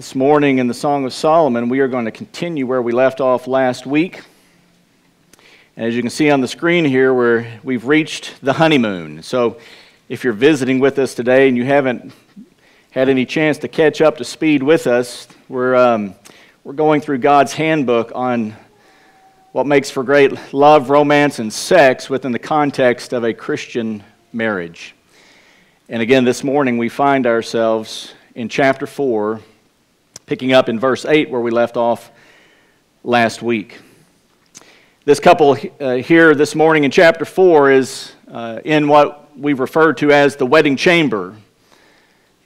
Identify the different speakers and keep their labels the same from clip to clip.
Speaker 1: This morning in the Song of Solomon, we are going to continue where we left off last week. And as you can see on the screen here, where we've reached the honeymoon. So if you're visiting with us today and you haven't had any chance to catch up to speed with us, we're, um, we're going through God's handbook on what makes for great love, romance, and sex within the context of a Christian marriage. And again, this morning we find ourselves in chapter 4 picking up in verse 8 where we left off last week. This couple uh, here this morning in chapter 4 is uh, in what we refer to as the wedding chamber.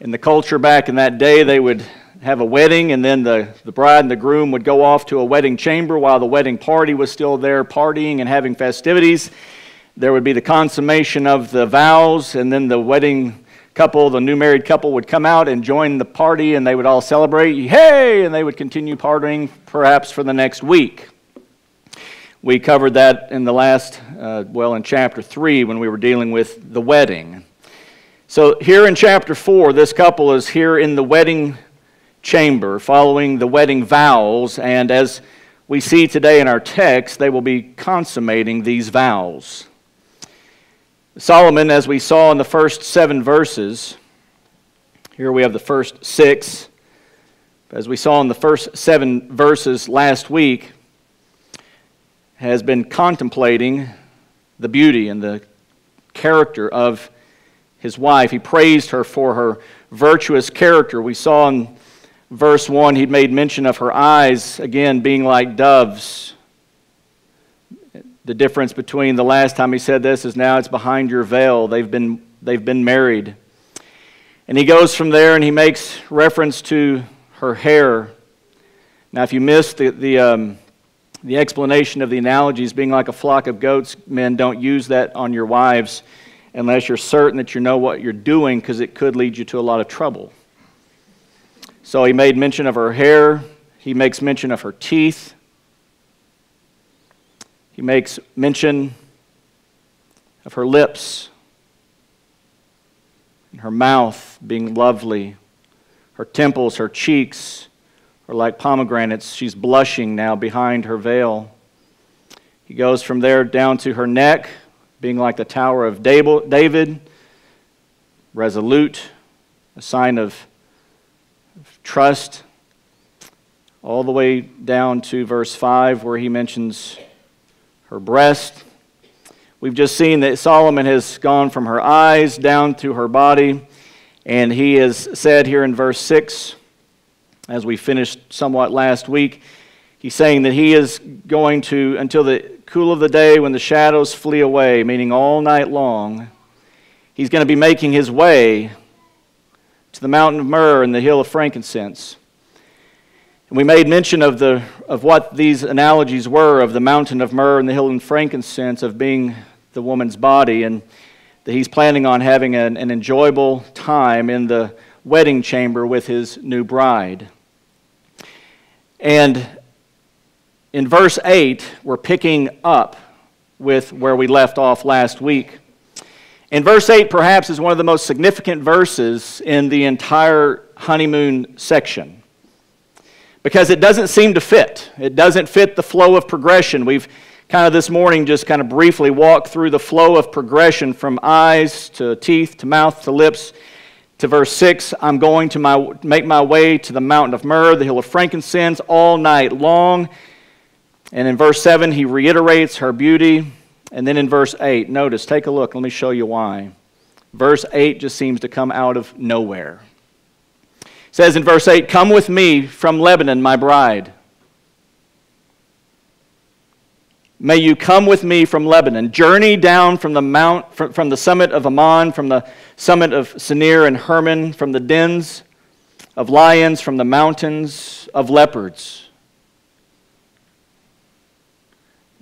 Speaker 1: In the culture back in that day, they would have a wedding, and then the, the bride and the groom would go off to a wedding chamber while the wedding party was still there partying and having festivities. There would be the consummation of the vows, and then the wedding couple, the new married couple, would come out and join the party and they would all celebrate, hey, and they would continue partying perhaps for the next week. We covered that in the last, uh, well, in chapter 3 when we were dealing with the wedding. So, here in chapter 4, this couple is here in the wedding chamber following the wedding vows, and as we see today in our text, they will be consummating these vows. Solomon, as we saw in the first seven verses, here we have the first six. As we saw in the first seven verses last week, has been contemplating the beauty and the character of his wife. He praised her for her virtuous character. We saw in verse 1, he made mention of her eyes, again, being like doves the difference between the last time he said this is now it's behind your veil. They've been, they've been married. And he goes from there and he makes reference to her hair. Now, if you missed the, the, um, the explanation of the analogies being like a flock of goats, men, don't use that on your wives unless you're certain that you know what you're doing because it could lead you to a lot of trouble. So he made mention of her hair, he makes mention of her teeth. He makes mention of her lips and her mouth being lovely, her temples, her cheeks are like pomegranates. She's blushing now behind her veil. He goes from there down to her neck, being like the Tower of David, resolute, a sign of trust, all the way down to verse 5, where he mentions her breast. We've just seen that Solomon has gone from her eyes down to her body, and he has said here in verse 6, as we finished somewhat last week, he's saying that he is going to, until the cool of the day when the shadows flee away, meaning all night long, he's going to be making his way to the mountain of myrrh and the hill of frankincense. And we made mention of, the, of what these analogies were of the mountain of myrrh and the hill of frankincense, of being the woman's body, and that he's planning on having an, an enjoyable time in the wedding chamber with his new bride. And in verse 8, we're picking up with where we left off last week. In verse 8, perhaps, is one of the most significant verses in the entire honeymoon section because it doesn't seem to fit. It doesn't fit the flow of progression. We've kind of this morning just kind of briefly walked through the flow of progression from eyes to teeth to mouth to lips to verse 6 i'm going to my, make my way to the mountain of myrrh the hill of frankincense all night long and in verse 7 he reiterates her beauty and then in verse 8 notice take a look let me show you why verse 8 just seems to come out of nowhere says in verse 8, Come with me from Lebanon, my bride. May you come with me from Lebanon. Journey down from the mount, from, from the summit of Amana, from the summit of Senir and Hermon, from the dens of lions, from the mountains of leopards.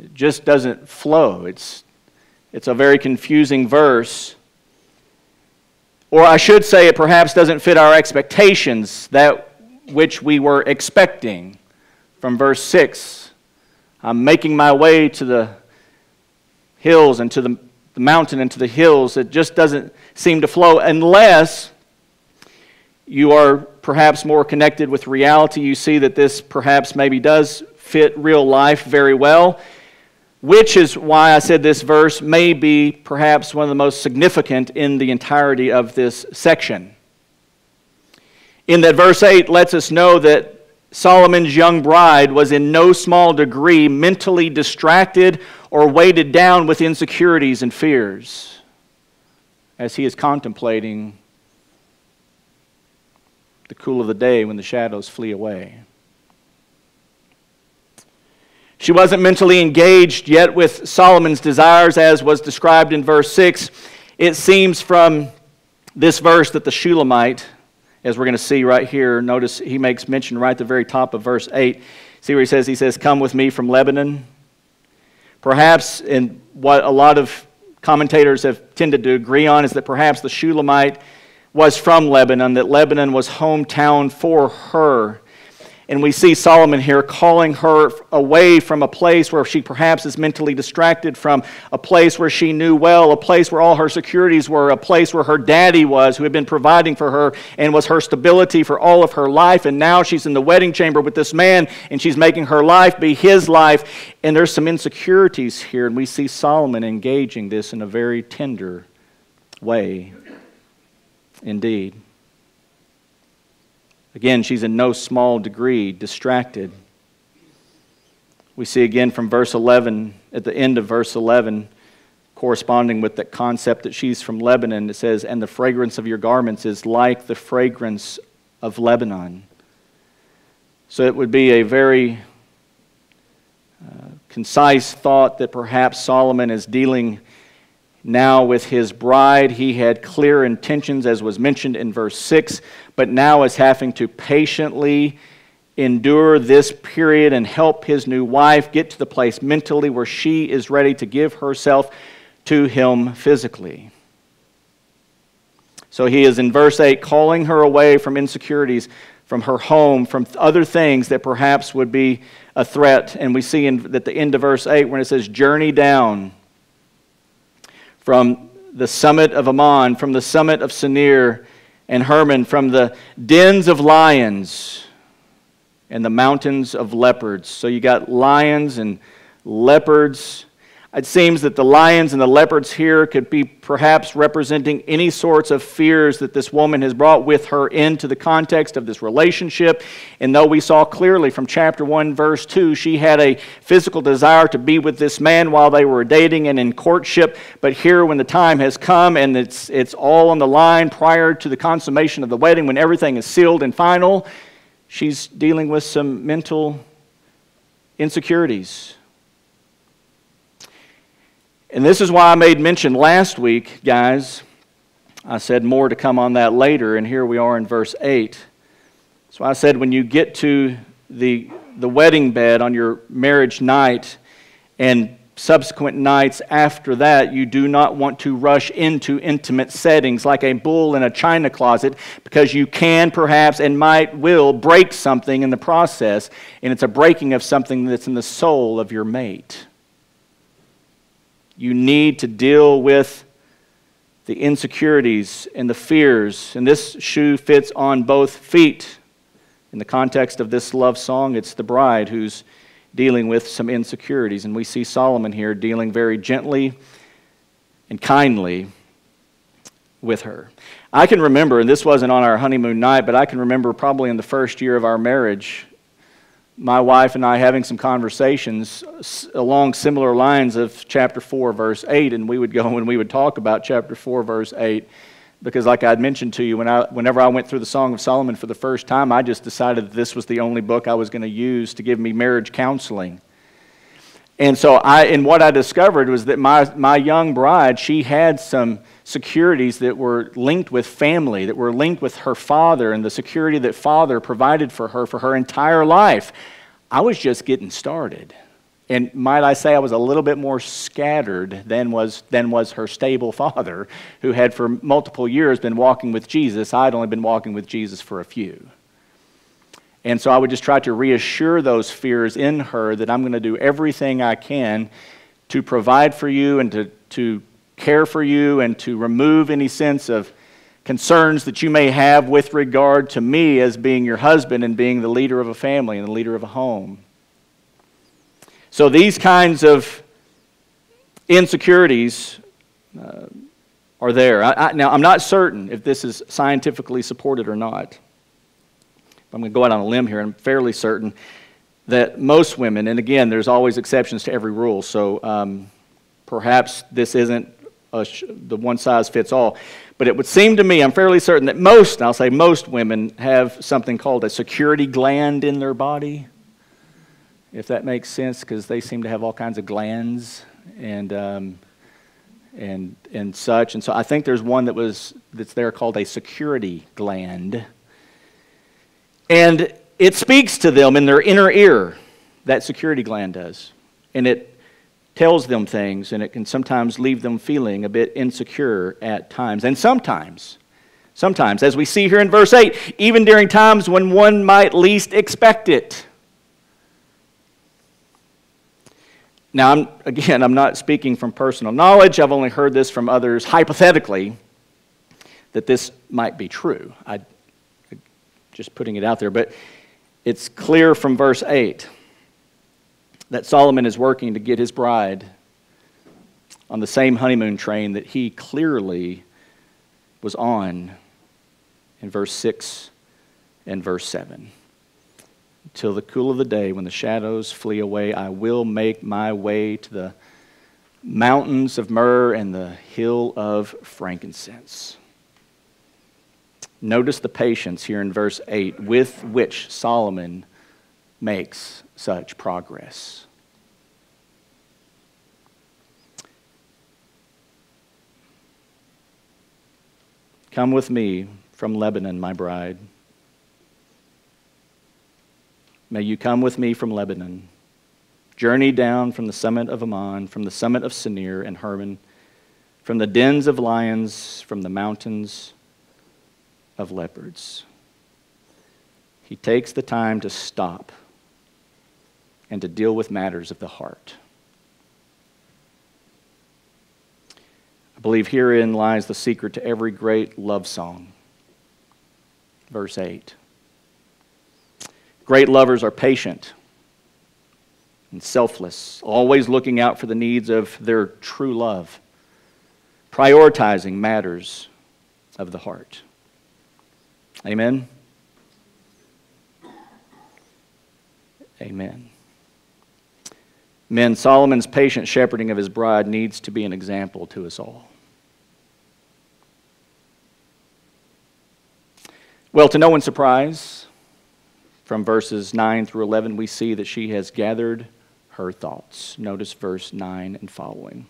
Speaker 1: It just doesn't flow. It's, it's a very confusing verse. Or I should say, it perhaps doesn't fit our expectations, that which we were expecting. From verse 6, I'm making my way to the hills and to the, the mountain and to the hills. It just doesn't seem to flow unless you are perhaps more connected with reality. You see that this perhaps maybe does fit real life very well, which is why I said this verse may be perhaps one of the most significant in the entirety of this section. In that verse 8 lets us know that Solomon's young bride was in no small degree mentally distracted or weighted down with insecurities and fears as he is contemplating the cool of the day when the shadows flee away. She wasn't mentally engaged yet with Solomon's desires, as was described in verse 6. It seems from this verse that the Shulamite, as we're going to see right here, notice he makes mention right at the very top of verse 8. See where he says, He says, Come with me from Lebanon. Perhaps, and what a lot of commentators have tended to agree on, is that perhaps the Shulamite was from Lebanon, that Lebanon was hometown for her. And we see Solomon here calling her away from a place where she perhaps is mentally distracted from, a place where she knew well, a place where all her securities were, a place where her daddy was, who had been providing for her and was her stability for all of her life. And now she's in the wedding chamber with this man and she's making her life be his life. And there's some insecurities here. And we see Solomon engaging this in a very tender way indeed. Again, she's in no small degree distracted. We see again from verse 11, at the end of verse 11, corresponding with that concept that she's from Lebanon, it says, And the fragrance of your garments is like the fragrance of Lebanon. So it would be a very uh, concise thought that perhaps Solomon is dealing now, with his bride, he had clear intentions, as was mentioned in verse 6, but now is having to patiently endure this period and help his new wife get to the place mentally where she is ready to give herself to him physically. So he is in verse 8 calling her away from insecurities, from her home, from other things that perhaps would be a threat. And we see in, at the end of verse 8 when it says, Journey down from the summit of Amana, from the summit of Senir and Hermon, from the dens of lions and the mountains of leopards. So you got lions and leopards it seems that the lions and the leopards here could be perhaps representing any sorts of fears that this woman has brought with her into the context of this relationship. And though we saw clearly from chapter 1, verse 2, she had a physical desire to be with this man while they were dating and in courtship, but here, when the time has come and it's, it's all on the line prior to the consummation of the wedding, when everything is sealed and final, she's dealing with some mental insecurities and this is why I made mention last week, guys. I said more to come on that later, and here we are in verse 8. So I said when you get to the, the wedding bed on your marriage night and subsequent nights after that, you do not want to rush into intimate settings like a bull in a china closet because you can perhaps and might will break something in the process, and it's a breaking of something that's in the soul of your mate. You need to deal with the insecurities and the fears. And this shoe fits on both feet. In the context of this love song, it's the bride who's dealing with some insecurities. And we see Solomon here dealing very gently and kindly with her. I can remember, and this wasn't on our honeymoon night, but I can remember probably in the first year of our marriage, my wife and I having some conversations along similar lines of chapter 4, verse 8, and we would go and we would talk about chapter 4, verse 8, because, like I'd mentioned to you, when I, whenever I went through the Song of Solomon for the first time, I just decided that this was the only book I was going to use to give me marriage counseling. And so, I, and what I discovered was that my, my young bride, she had some securities that were linked with family, that were linked with her father and the security that father provided for her for her entire life. I was just getting started. And might I say, I was a little bit more scattered than was, than was her stable father, who had for multiple years been walking with Jesus. I'd only been walking with Jesus for a few. And so I would just try to reassure those fears in her that I'm going to do everything I can to provide for you and to, to care for you and to remove any sense of concerns that you may have with regard to me as being your husband and being the leader of a family and the leader of a home. So these kinds of insecurities uh, are there. I, I, now, I'm not certain if this is scientifically supported or not. I'm going to go out on a limb here. I'm fairly certain that most women, and again, there's always exceptions to every rule, so um, perhaps this isn't the one size fits all. But it would seem to me, I'm fairly certain that most, I'll say most women, have something called a security gland in their body, if that makes sense, because they seem to have all kinds of glands and, um, and, and such. And so I think there's one that was, that's there called a security gland. And it speaks to them in their inner ear, that security gland does. And it tells them things, and it can sometimes leave them feeling a bit insecure at times. And sometimes, sometimes, as we see here in verse 8, even during times when one might least expect it. Now, I'm, again, I'm not speaking from personal knowledge. I've only heard this from others hypothetically that this might be true. I, just putting it out there. But it's clear from verse 8 that Solomon is working to get his bride on the same honeymoon train that he clearly was on in verse 6 and verse 7. Till the cool of the day, when the shadows flee away, I will make my way to the mountains of myrrh and the hill of frankincense. Notice the patience here in verse 8 with which Solomon makes such progress. Come with me from Lebanon, my bride. May you come with me from Lebanon. Journey down from the summit of Amana, from the summit of Senir and Hermon, from the dens of lions, from the mountains of leopards. He takes the time to stop and to deal with matters of the heart. I believe herein lies the secret to every great love song. Verse 8. Great lovers are patient and selfless, always looking out for the needs of their true love, prioritizing matters of the heart. Amen. Amen. Men, Solomon's patient shepherding of his bride needs to be an example to us all. Well, to no one's surprise, from verses 9 through 11, we see that she has gathered her thoughts. Notice verse 9 and following.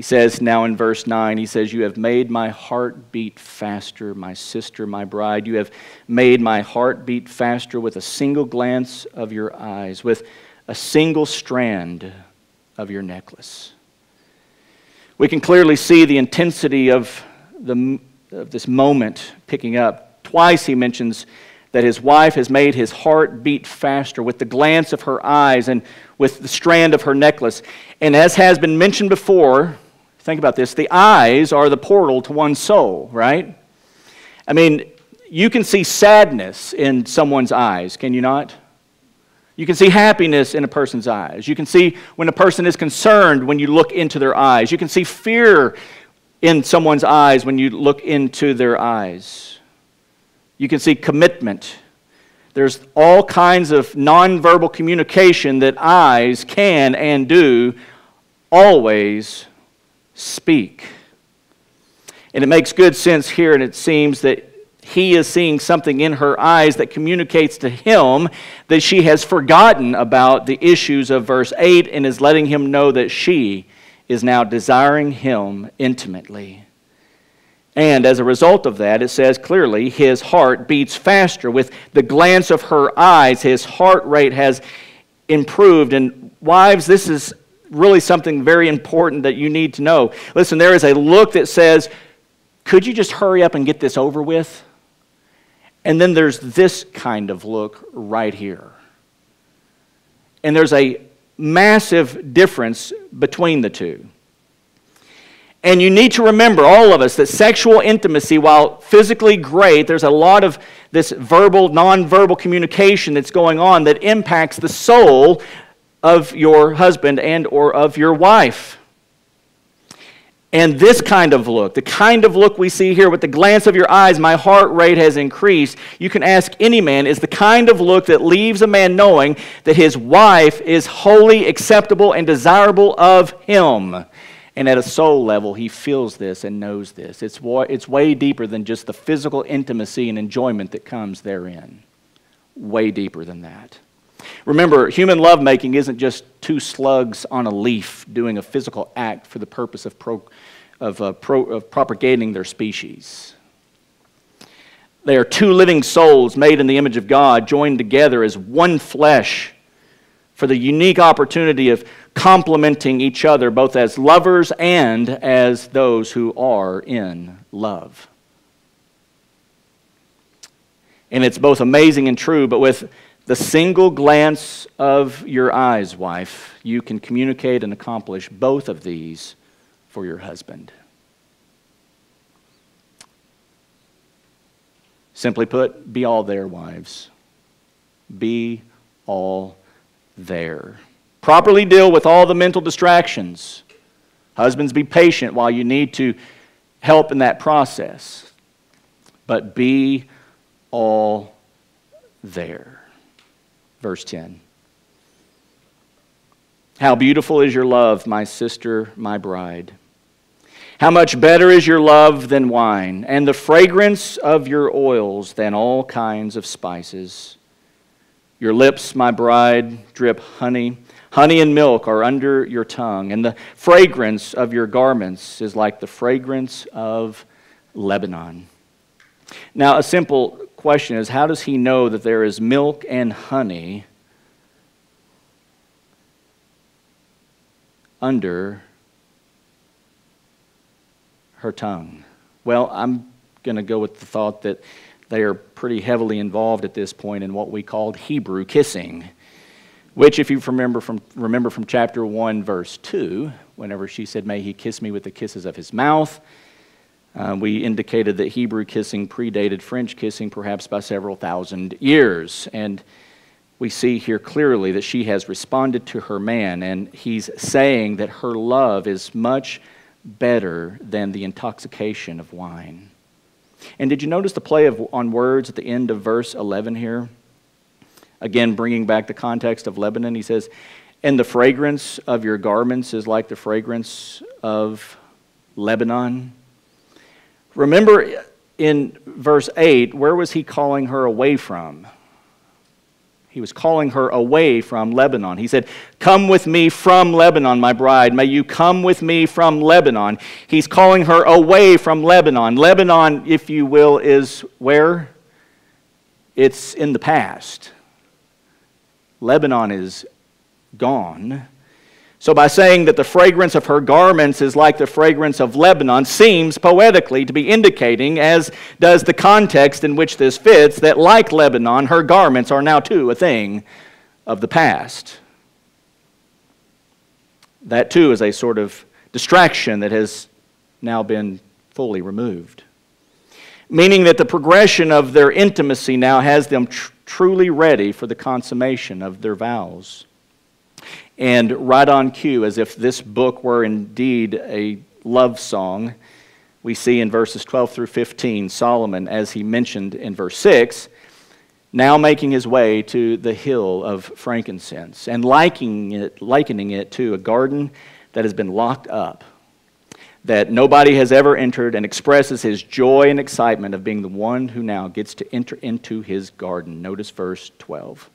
Speaker 1: He says now in verse 9, he says, You have made my heart beat faster, my sister, my bride. You have made my heart beat faster with a single glance of your eyes, with a single strand of your necklace. We can clearly see the intensity of, the, of this moment picking up. Twice he mentions that his wife has made his heart beat faster with the glance of her eyes and with the strand of her necklace. And as has been mentioned before, think about this the eyes are the portal to one's soul, right? I mean, you can see sadness in someone's eyes, can you not? You can see happiness in a person's eyes. You can see when a person is concerned when you look into their eyes. You can see fear in someone's eyes when you look into their eyes. You can see commitment. There's all kinds of nonverbal communication that eyes can and do always speak. And it makes good sense here, and it seems that he is seeing something in her eyes that communicates to him that she has forgotten about the issues of verse 8 and is letting him know that she is now desiring him intimately. And as a result of that, it says clearly his heart beats faster. With the glance of her eyes, his heart rate has improved. And wives, this is really something very important that you need to know. Listen, there is a look that says, Could you just hurry up and get this over with? And then there's this kind of look right here. And there's a massive difference between the two. And you need to remember, all of us, that sexual intimacy, while physically great, there's a lot of this verbal, nonverbal communication that's going on that impacts the soul of your husband and or of your wife. And this kind of look, the kind of look we see here with the glance of your eyes, my heart rate has increased. You can ask any man, is the kind of look that leaves a man knowing that his wife is wholly acceptable and desirable of him. And at a soul level, he feels this and knows this. It's, it's way deeper than just the physical intimacy and enjoyment that comes therein. Way deeper than that. Remember, human lovemaking isn't just two slugs on a leaf doing a physical act for the purpose of, pro, of, uh, pro, of propagating their species. They are two living souls made in the image of God, joined together as one flesh for the unique opportunity of complementing each other, both as lovers and as those who are in love. And it's both amazing and true, but with the single glance of your eyes, wife, you can communicate and accomplish both of these for your husband. Simply put, be all there, wives. Be all there. Properly deal with all the mental distractions. Husbands, be patient while you need to help in that process. But be all there. Verse 10. How beautiful is your love, my sister, my bride. How much better is your love than wine, and the fragrance of your oils than all kinds of spices. Your lips, my bride, drip honey Honey and milk are under your tongue, and the fragrance of your garments is like the fragrance of Lebanon. Now, a simple question is how does he know that there is milk and honey under her tongue? Well, I'm going to go with the thought that they are pretty heavily involved at this point in what we called Hebrew kissing which, if you remember from, remember from chapter 1, verse 2, whenever she said, May he kiss me with the kisses of his mouth, uh, we indicated that Hebrew kissing predated French kissing perhaps by several thousand years. And we see here clearly that she has responded to her man, and he's saying that her love is much better than the intoxication of wine. And did you notice the play of, on words at the end of verse 11 here? Again, bringing back the context of Lebanon, he says, And the fragrance of your garments is like the fragrance of Lebanon. Remember in verse 8, where was he calling her away from? He was calling her away from Lebanon. He said, Come with me from Lebanon, my bride. May you come with me from Lebanon. He's calling her away from Lebanon. Lebanon, if you will, is where? It's in the past. Lebanon is gone. So, by saying that the fragrance of her garments is like the fragrance of Lebanon, seems poetically to be indicating, as does the context in which this fits, that like Lebanon, her garments are now too a thing of the past. That too is a sort of distraction that has now been fully removed. Meaning that the progression of their intimacy now has them tr- truly ready for the consummation of their vows. And right on cue, as if this book were indeed a love song, we see in verses 12 through 15 Solomon, as he mentioned in verse 6, now making his way to the hill of frankincense and likening it, likening it to a garden that has been locked up that nobody has ever entered and expresses his joy and excitement of being the one who now gets to enter into his garden. Notice verse 12.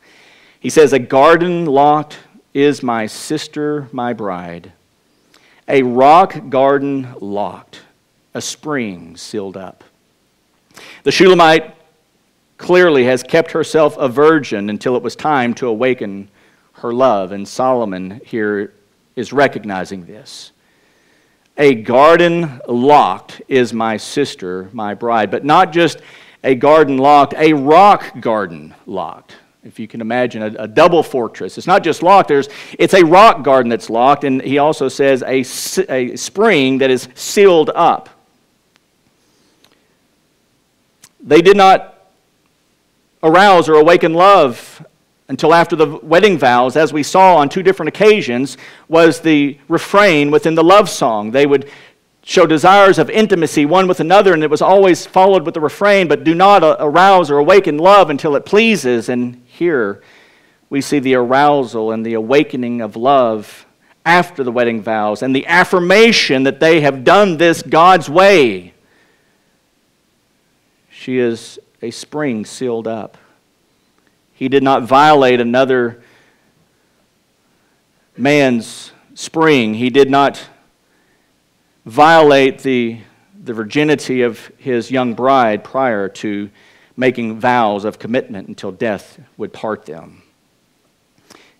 Speaker 1: He says, A garden locked is my sister, my bride. A rock garden locked, a spring sealed up. The Shulamite clearly has kept herself a virgin until it was time to awaken her love, and Solomon here is recognizing this. A garden locked is my sister, my bride, but not just a garden locked, a rock garden locked. If you can imagine, a, a, double fortress. It's not just locked, there's, it's a rock garden that's locked, and he also says a, a spring that is sealed up. They did not arouse or awaken love until after the wedding vows, as we saw on two different occasions, was the refrain within the love song. They would show desires of intimacy one with another, and it was always followed with the refrain, but do not uh, arouse or awaken love until it pleases. And here we see the arousal and the awakening of love after the wedding vows and the affirmation that they have done this God's way. She is a spring sealed up. He did not violate another man's spring. He did not violate the, the virginity of his young bride prior to making vows of commitment until death would part them.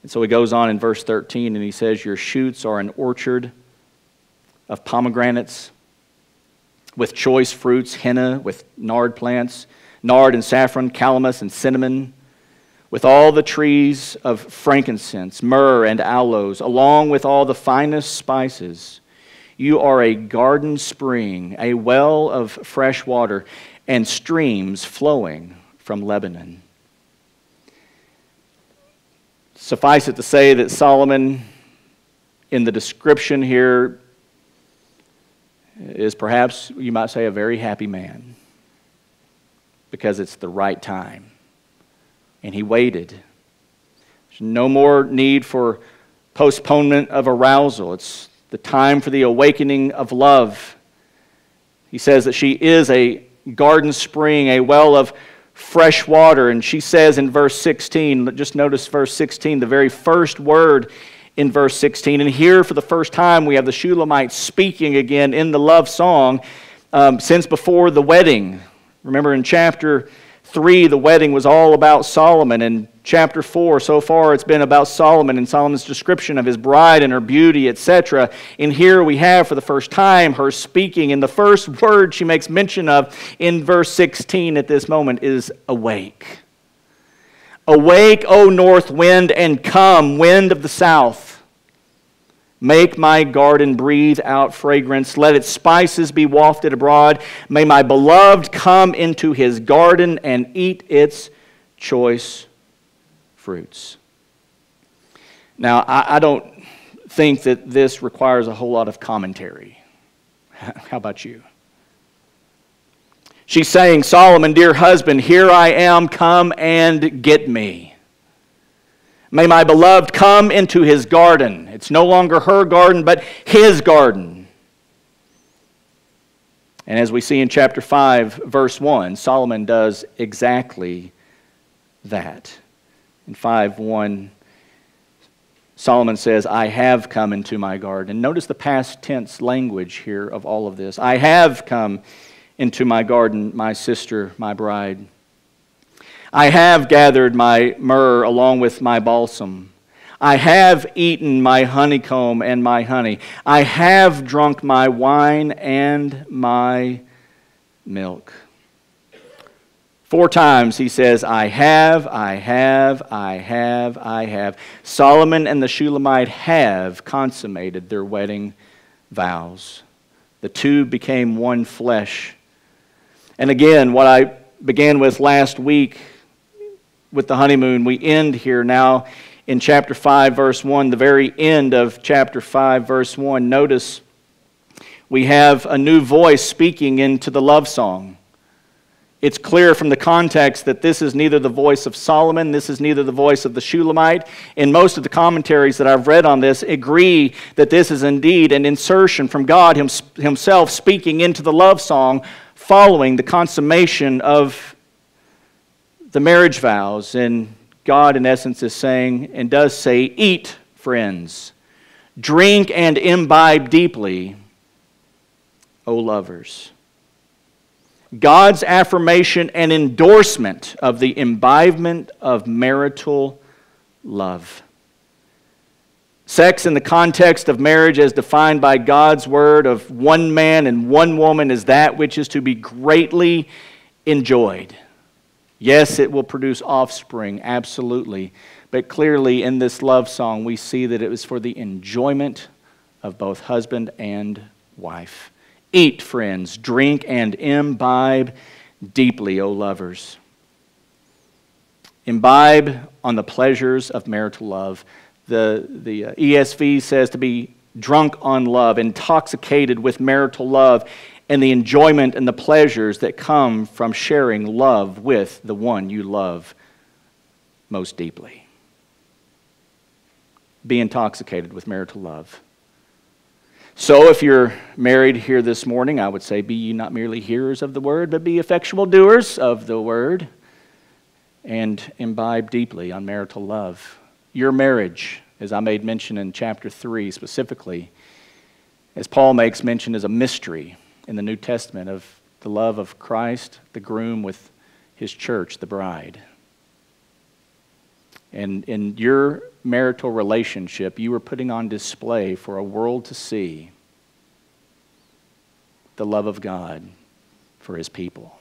Speaker 1: And so he goes on in verse 13 and he says, Your shoots are an orchard of pomegranates with choice fruits, henna, with nard plants, nard and saffron, calamus and cinnamon, with all the trees of frankincense, myrrh and aloes, along with all the finest spices. You are a garden spring, a well of fresh water, and streams flowing from Lebanon. Suffice it to say that Solomon, in the description here, is perhaps, you might say, a very happy man because it's the right time. And he waited. There's no more need for postponement of arousal. It's the time for the awakening of love. He says that she is a garden spring, a well of fresh water. And she says in verse 16, just notice verse 16, the very first word in verse 16. And here, for the first time, we have the Shulamite speaking again in the love song um, since before the wedding. Remember in chapter 3, the wedding was all about Solomon. And chapter 4, so far it's been about Solomon and Solomon's description of his bride and her beauty, etc. And here we have for the first time her speaking. And the first word she makes mention of in verse 16 at this moment is awake. Awake, O north wind, and come, wind of the south. Make my garden breathe out fragrance. Let its spices be wafted abroad. May my beloved come into his garden and eat its choice fruits. Now, I, I don't think that this requires a whole lot of commentary. How about you? She's saying, Solomon, dear husband, here I am, come and get me. May my beloved come into his garden. It's no longer her garden, but his garden. And as we see in chapter 5, verse 1, Solomon does exactly that. In 5 1, Solomon says, I have come into my garden. Notice the past tense language here of all of this. I have come into my garden, my sister, my bride. I have gathered my myrrh along with my balsam. I have eaten my honeycomb and my honey. I have drunk my wine and my milk. Four times he says, I have, I have, I have, I have. Solomon and the Shulamite have consummated their wedding vows. The two became one flesh. And again, what I began with last week with the honeymoon. We end here now in chapter 5, verse 1, the very end of chapter 5, verse 1. Notice we have a new voice speaking into the love song. It's clear from the context that this is neither the voice of Solomon, this is neither the voice of the Shulamite. And most of the commentaries that I've read on this agree that this is indeed an insertion from God Himself speaking into the love song following the consummation of the marriage vows, and God, in essence, is saying and does say, Eat, friends, drink and imbibe deeply, O lovers. God's affirmation and endorsement of the imbibement of marital love. Sex in the context of marriage, as defined by God's word of one man and one woman, is that which is to be greatly enjoyed Yes, it will produce offspring, absolutely. But clearly, in this love song, we see that it was for the enjoyment of both husband and wife. Eat, friends, drink, and imbibe deeply, O lovers. Imbibe on the pleasures of marital love. The, the uh, ESV says to be drunk on love, intoxicated with marital love, and the enjoyment and the pleasures that come from sharing love with the one you love most deeply. Be intoxicated with marital love. So, if you're married here this morning, I would say, be ye not merely hearers of the word, but be effectual doers of the word, and imbibe deeply on marital love. Your marriage, as I made mention in chapter 3 specifically, as Paul makes mention, is a mystery in the New Testament of the love of Christ, the groom, with his church, the bride. And in your marital relationship, you are putting on display for a world to see the love of God for his people.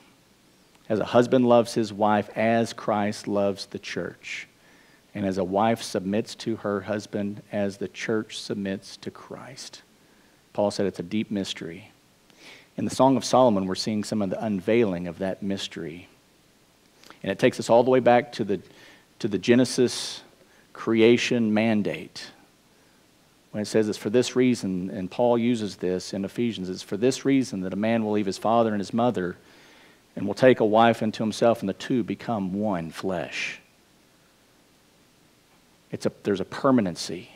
Speaker 1: As a husband loves his wife, as Christ loves the church. And as a wife submits to her husband, as the church submits to Christ. Paul said it's a deep mystery. In the Song of Solomon, we're seeing some of the unveiling of that mystery. And it takes us all the way back to the, to the Genesis creation mandate. When it says it's for this reason, and Paul uses this in Ephesians, it's for this reason that a man will leave his father and his mother and will take a wife unto himself, and the two become one flesh. It's a, there's a permanency.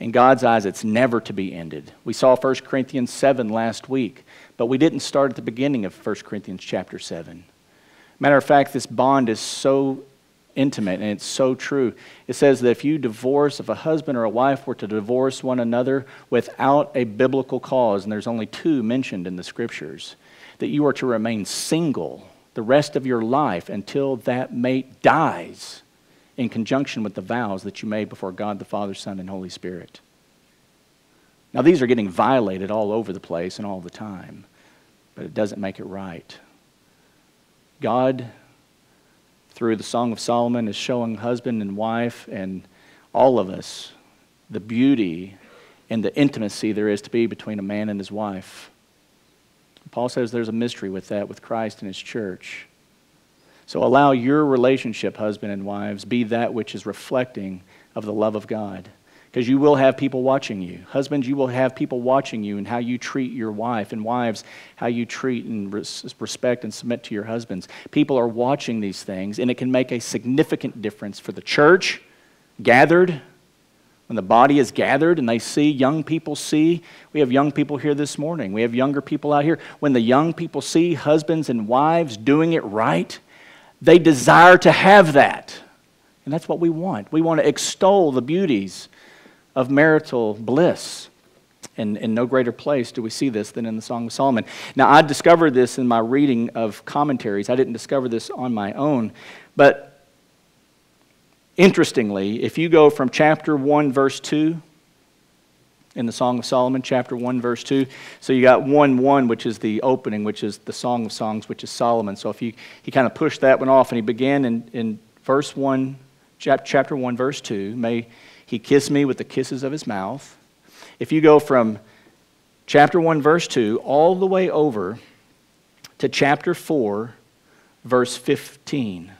Speaker 1: In God's eyes, it's never to be ended. We saw 1 Corinthians 7 last week, but we didn't start at the beginning of 1 Corinthians chapter 7. Matter of fact, this bond is so intimate and it's so true. It says that if you divorce, if a husband or a wife were to divorce one another without a biblical cause, and there's only two mentioned in the scriptures, that you are to remain single the rest of your life until that mate dies in conjunction with the vows that you made before God the Father, Son, and Holy Spirit. Now, these are getting violated all over the place and all the time, but it doesn't make it right. God, through the Song of Solomon, is showing husband and wife and all of us the beauty and the intimacy there is to be between a man and his wife. Paul says there's a mystery with that with Christ and his church. So allow your relationship, husband and wives, be that which is reflecting of the love of God. Because you will have people watching you. Husbands, you will have people watching you and how you treat your wife, and wives, how you treat and respect and submit to your husbands. People are watching these things, and it can make a significant difference for the church gathered. When the body is gathered and they see, young people see, we have young people here this morning. We have younger people out here. When the young people see husbands and wives doing it right, they desire to have that. And that's what we want. We want to extol the beauties of marital bliss. And in no greater place do we see this than in the Song of Solomon. Now, I discovered this in my reading of commentaries. I didn't discover this on my own. But interestingly, if you go from chapter 1, verse 2, in the Song of Solomon, chapter 1, verse 2. So you got 1 1, which is the opening, which is the Song of Songs, which is Solomon. So if you, he kind of pushed that one off and he began in, in verse 1, chapter 1, verse 2. May he kiss me with the kisses of his mouth. If you go from chapter 1, verse 2, all the way over to chapter 4, verse 15.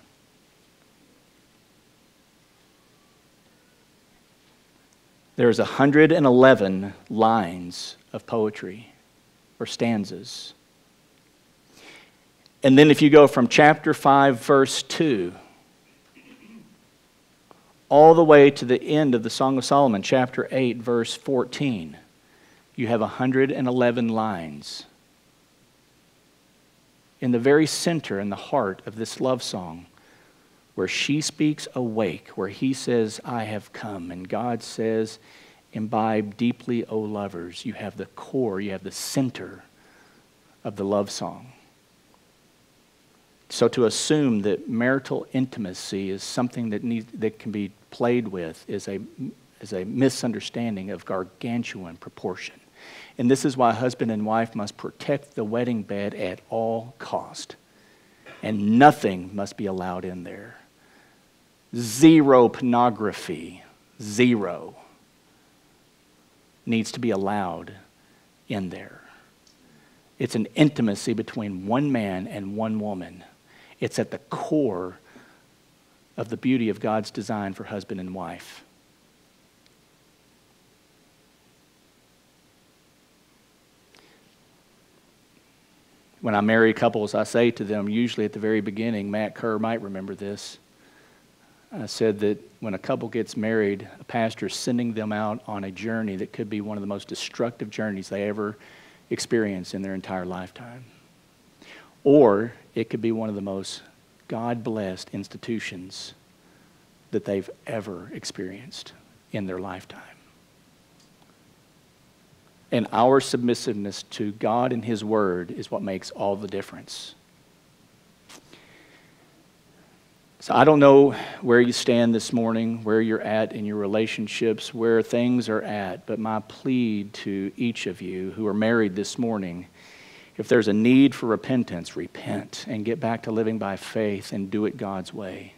Speaker 1: there's 111 lines of poetry or stanzas. And then if you go from chapter 5, verse 2, all the way to the end of the Song of Solomon, chapter 8, verse 14, you have 111 lines. In the very center and the heart of this love song, where she speaks awake, where he says, I have come, and God says, Imbibe deeply, O lovers. You have the core, you have the center of the love song. So to assume that marital intimacy is something that, needs, that can be played with is a, is a misunderstanding of gargantuan proportion. And this is why husband and wife must protect the wedding bed at all cost. and nothing must be allowed in there. Zero pornography, zero, needs to be allowed in there. It's an intimacy between one man and one woman. It's at the core of the beauty of God's design for husband and wife. When I marry couples, I say to them, usually at the very beginning, Matt Kerr might remember this. I said that when a couple gets married, a pastor is sending them out on a journey that could be one of the most destructive journeys they ever experience in their entire lifetime. Or it could be one of the most God blessed institutions that they've ever experienced in their lifetime. And our submissiveness to God and His Word is what makes all the difference. So I don't know where you stand this morning, where you're at in your relationships, where things are at, but my plea to each of you who are married this morning if there's a need for repentance, repent and get back to living by faith and do it God's way.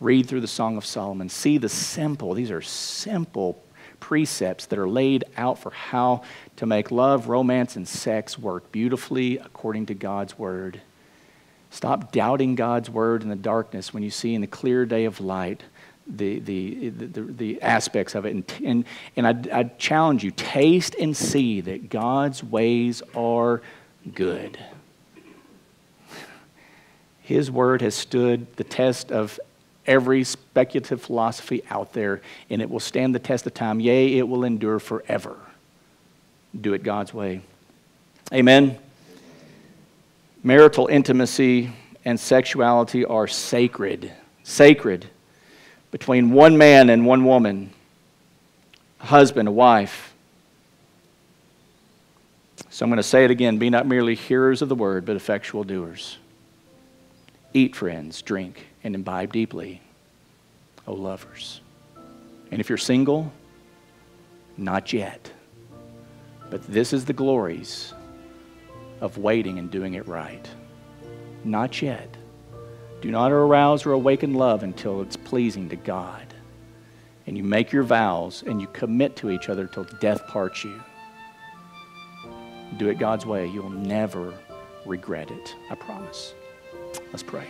Speaker 1: Read through the Song of Solomon. See the simple, these are simple precepts that are laid out for how to make love, romance, and sex work beautifully according to God's word. Stop doubting God's word in the darkness when you see in the clear day of light the, the, the, the aspects of it. And, and, and I, I challenge you taste and see that God's ways are good. His word has stood the test of every speculative philosophy out there, and it will stand the test of time. Yea, it will endure forever. Do it God's way. Amen. Marital intimacy and sexuality are sacred. Sacred between one man and one woman, a husband, a wife. So I'm going to say it again be not merely hearers of the word, but effectual doers. Eat, friends, drink, and imbibe deeply, O lovers. And if you're single, not yet. But this is the glories of waiting and doing it right. Not yet. Do not arouse or awaken love until it's pleasing to God. And you make your vows and you commit to each other till death parts you. Do it God's way. You'll never regret it. I promise. Let's pray.